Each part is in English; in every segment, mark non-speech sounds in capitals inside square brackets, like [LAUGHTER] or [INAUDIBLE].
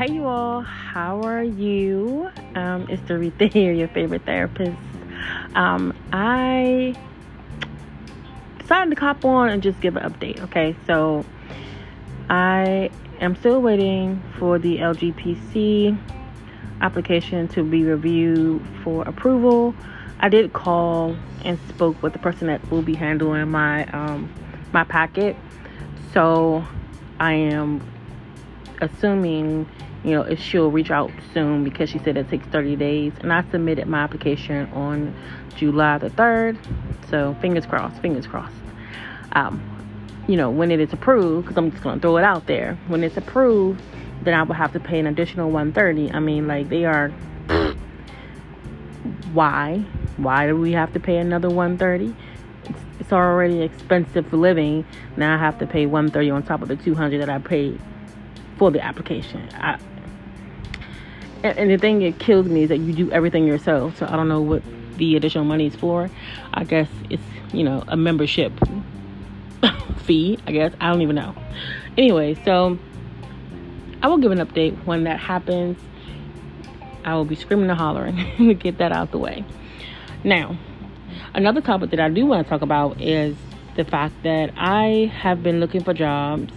Hey you all, how are you? Um, it's Doretha here, your favorite therapist. Um, I decided to cop on and just give an update. Okay, so I am still waiting for the LGPC application to be reviewed for approval. I did call and spoke with the person that will be handling my um, my packet, so I am assuming you know if she'll reach out soon because she said it takes 30 days. And i submitted my application on july the 3rd so fingers crossed fingers crossed. Um, you know when it is approved because i'm just going to throw it out there. When it's approved then i will have to pay an additional 130 i mean like they are [SNIFFS] why? Why do we have to pay another 130 it's, it's already expensive for living. Now i have to pay 130 on top of the 200 that i paid for the application. I, and, and the thing that kills me is that you do everything yourself. So I don't know what the additional money is for. I guess it's you know a membership [LAUGHS] fee. I guess I don't even know. Anyway, so I will give an update when that happens. I will be screaming and hollering [LAUGHS] to get that out the way. Now, another topic that I do want to talk about is the fact that I have been looking for jobs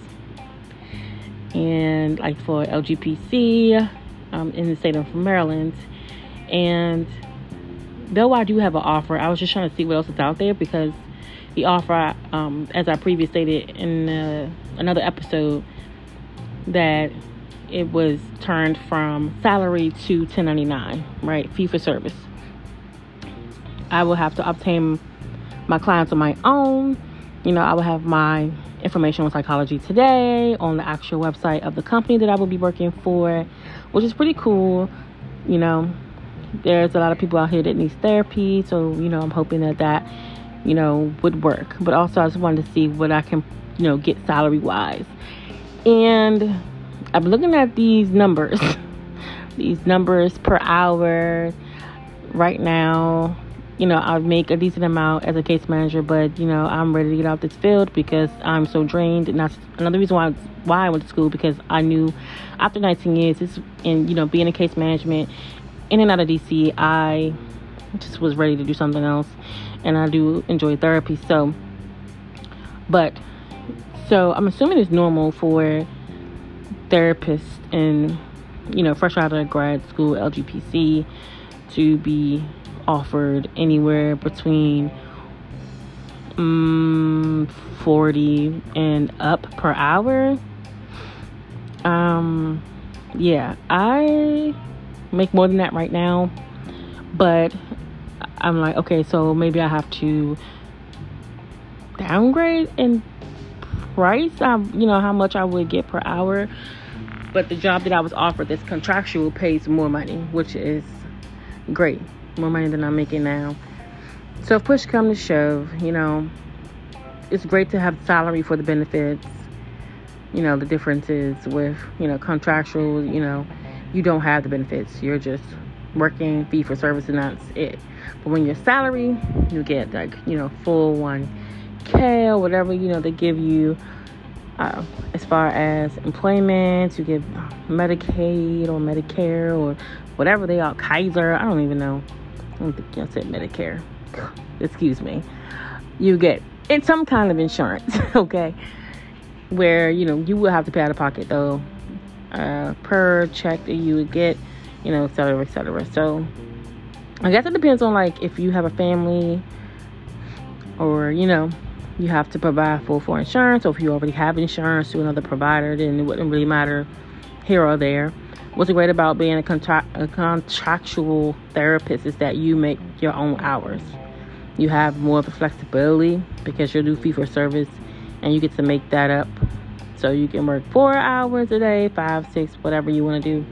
and like for LGPC um, in the state of Maryland. And though I do have an offer, I was just trying to see what else is out there because the offer, um, as I previously stated in uh, another episode, that it was turned from salary to 1099, right? Fee for service. I will have to obtain my clients on my own. You know, I will have my information on psychology today on the actual website of the company that I will be working for, which is pretty cool. You know, there's a lot of people out here that needs therapy, so you know, I'm hoping that that you know would work. But also, I just wanted to see what I can you know get salary wise, and I'm looking at these numbers, [LAUGHS] these numbers per hour right now you know, I make a decent amount as a case manager, but you know, I'm ready to get out of this field because I'm so drained. And that's another reason why why I went to school because I knew after 19 years, this and you know, being in case management in and out of DC, I just was ready to do something else, and I do enjoy therapy. So, but so I'm assuming it's normal for therapists and you know, fresh out of grad school, LGPC, to be offered anywhere between um, 40 and up per hour. Um, yeah, I make more than that right now, but I'm like, okay, so maybe I have to downgrade in price. Um, you know how much I would get per hour, but the job that I was offered, this contractual, pays more money, which is great more money than I'm making now. So if push come to shove, you know, it's great to have salary for the benefits. You know, the difference is with, you know, contractual, you know, you don't have the benefits. You're just working fee for service and that's it. But when you're salary, you get like, you know, 401K or whatever, you know, they give you uh, as far as employment, you get Medicaid or Medicare or whatever they are, Kaiser, I don't even know. I think I said Medicare. Excuse me. You get it's some kind of insurance, [LAUGHS] okay? Where you know you will have to pay out of pocket though, uh, per check that you would get, you know, et cetera, et cetera. So I guess it depends on like if you have a family or you know you have to provide full for insurance, or if you already have insurance to another provider, then it wouldn't really matter here or there what's great about being a, contra- a contractual therapist is that you make your own hours. You have more of a flexibility because you'll do fee for service and you get to make that up. So you can work four hours a day, five, six, whatever you want to do.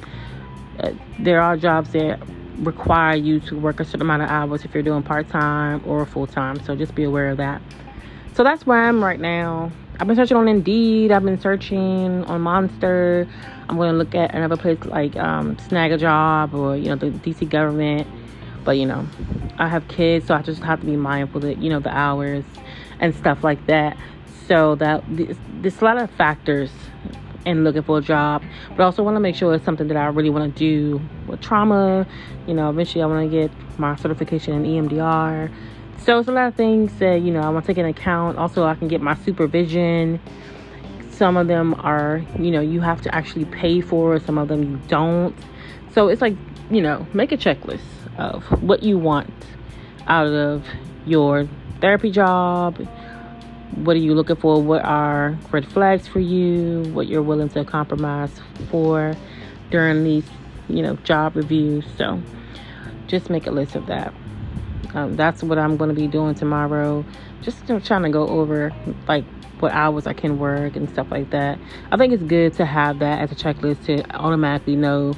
Uh, there are jobs that require you to work a certain amount of hours if you're doing part time or full time. So just be aware of that. So that's where I'm right now. I've been searching on Indeed. I've been searching on Monster. I'm going to look at another place like um, Snagajob or, you know, the DC government. But, you know, I have kids, so I just have to be mindful that, you know, the hours and stuff like that. So that there's, a lot of factors in looking for a job, but I also want to make sure it's something that I really want to do with trauma. You know, eventually I want to get my certification in EMDR. So it's a lot of things that, you know, I want to take into account. Also, I can get my supervision. Some of them are, you know, you have to actually pay for, some of them you don't. So it's like, you know, make a checklist of what you want out of your therapy job. What are you looking for? What are red flags for you? What you're willing to compromise for during these, you know, job reviews. So just make a list of that. Um, that's what I'm going to be doing tomorrow. Just you know, trying to go over like what hours I can work and stuff like that. I think it's good to have that as a checklist to automatically know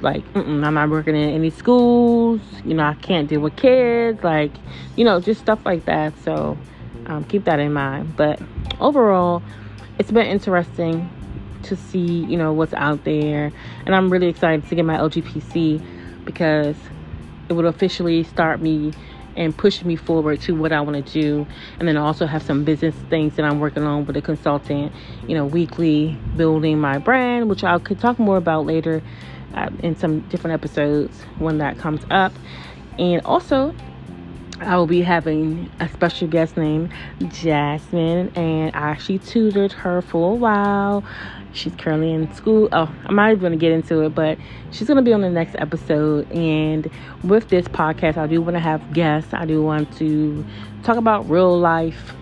like I'm not working in any schools. You know, I can't deal with kids. Like, you know, just stuff like that. So um, keep that in mind. But overall, it's been interesting to see, you know, what's out there. And I'm really excited to get my LGPC because it would officially start me and push me forward to what I want to do. And then I also have some business things that I'm working on with a consultant, you know, weekly building my brand, which I could talk more about later uh, in some different episodes when that comes up. And also, I will be having a special guest named Jasmine, and I actually tutored her for a while. She's currently in school. Oh, I'm not even going to get into it, but she's going to be on the next episode. And with this podcast, I do want to have guests. I do want to talk about real life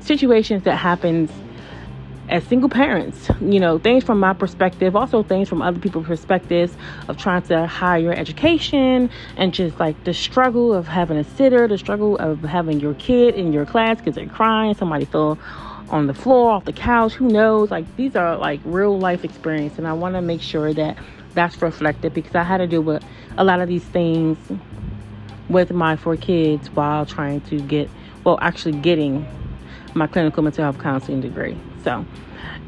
situations that happens as single parents, you know, things from my perspective, also things from other people's perspectives of trying to higher education and just like the struggle of having a sitter, the struggle of having your kid in your class because they're crying, somebody fell on the floor, off the couch, who knows? Like these are like real life experience and I want to make sure that that's reflected because I had to deal with a lot of these things with my four kids while trying to get well actually getting my clinical mental health counseling degree. So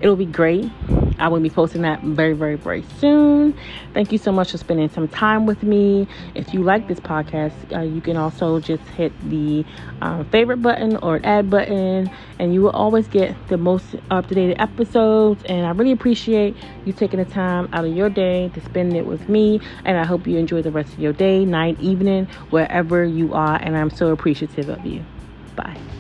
it'll be great. I will be posting that very, very, very soon. Thank you so much for spending some time with me. If you like this podcast, uh, you can also just hit the um, favorite button or add button, and you will always get the most up to date episodes. And I really appreciate you taking the time out of your day to spend it with me. And I hope you enjoy the rest of your day, night, evening, wherever you are. And I'm so appreciative of you. Bye.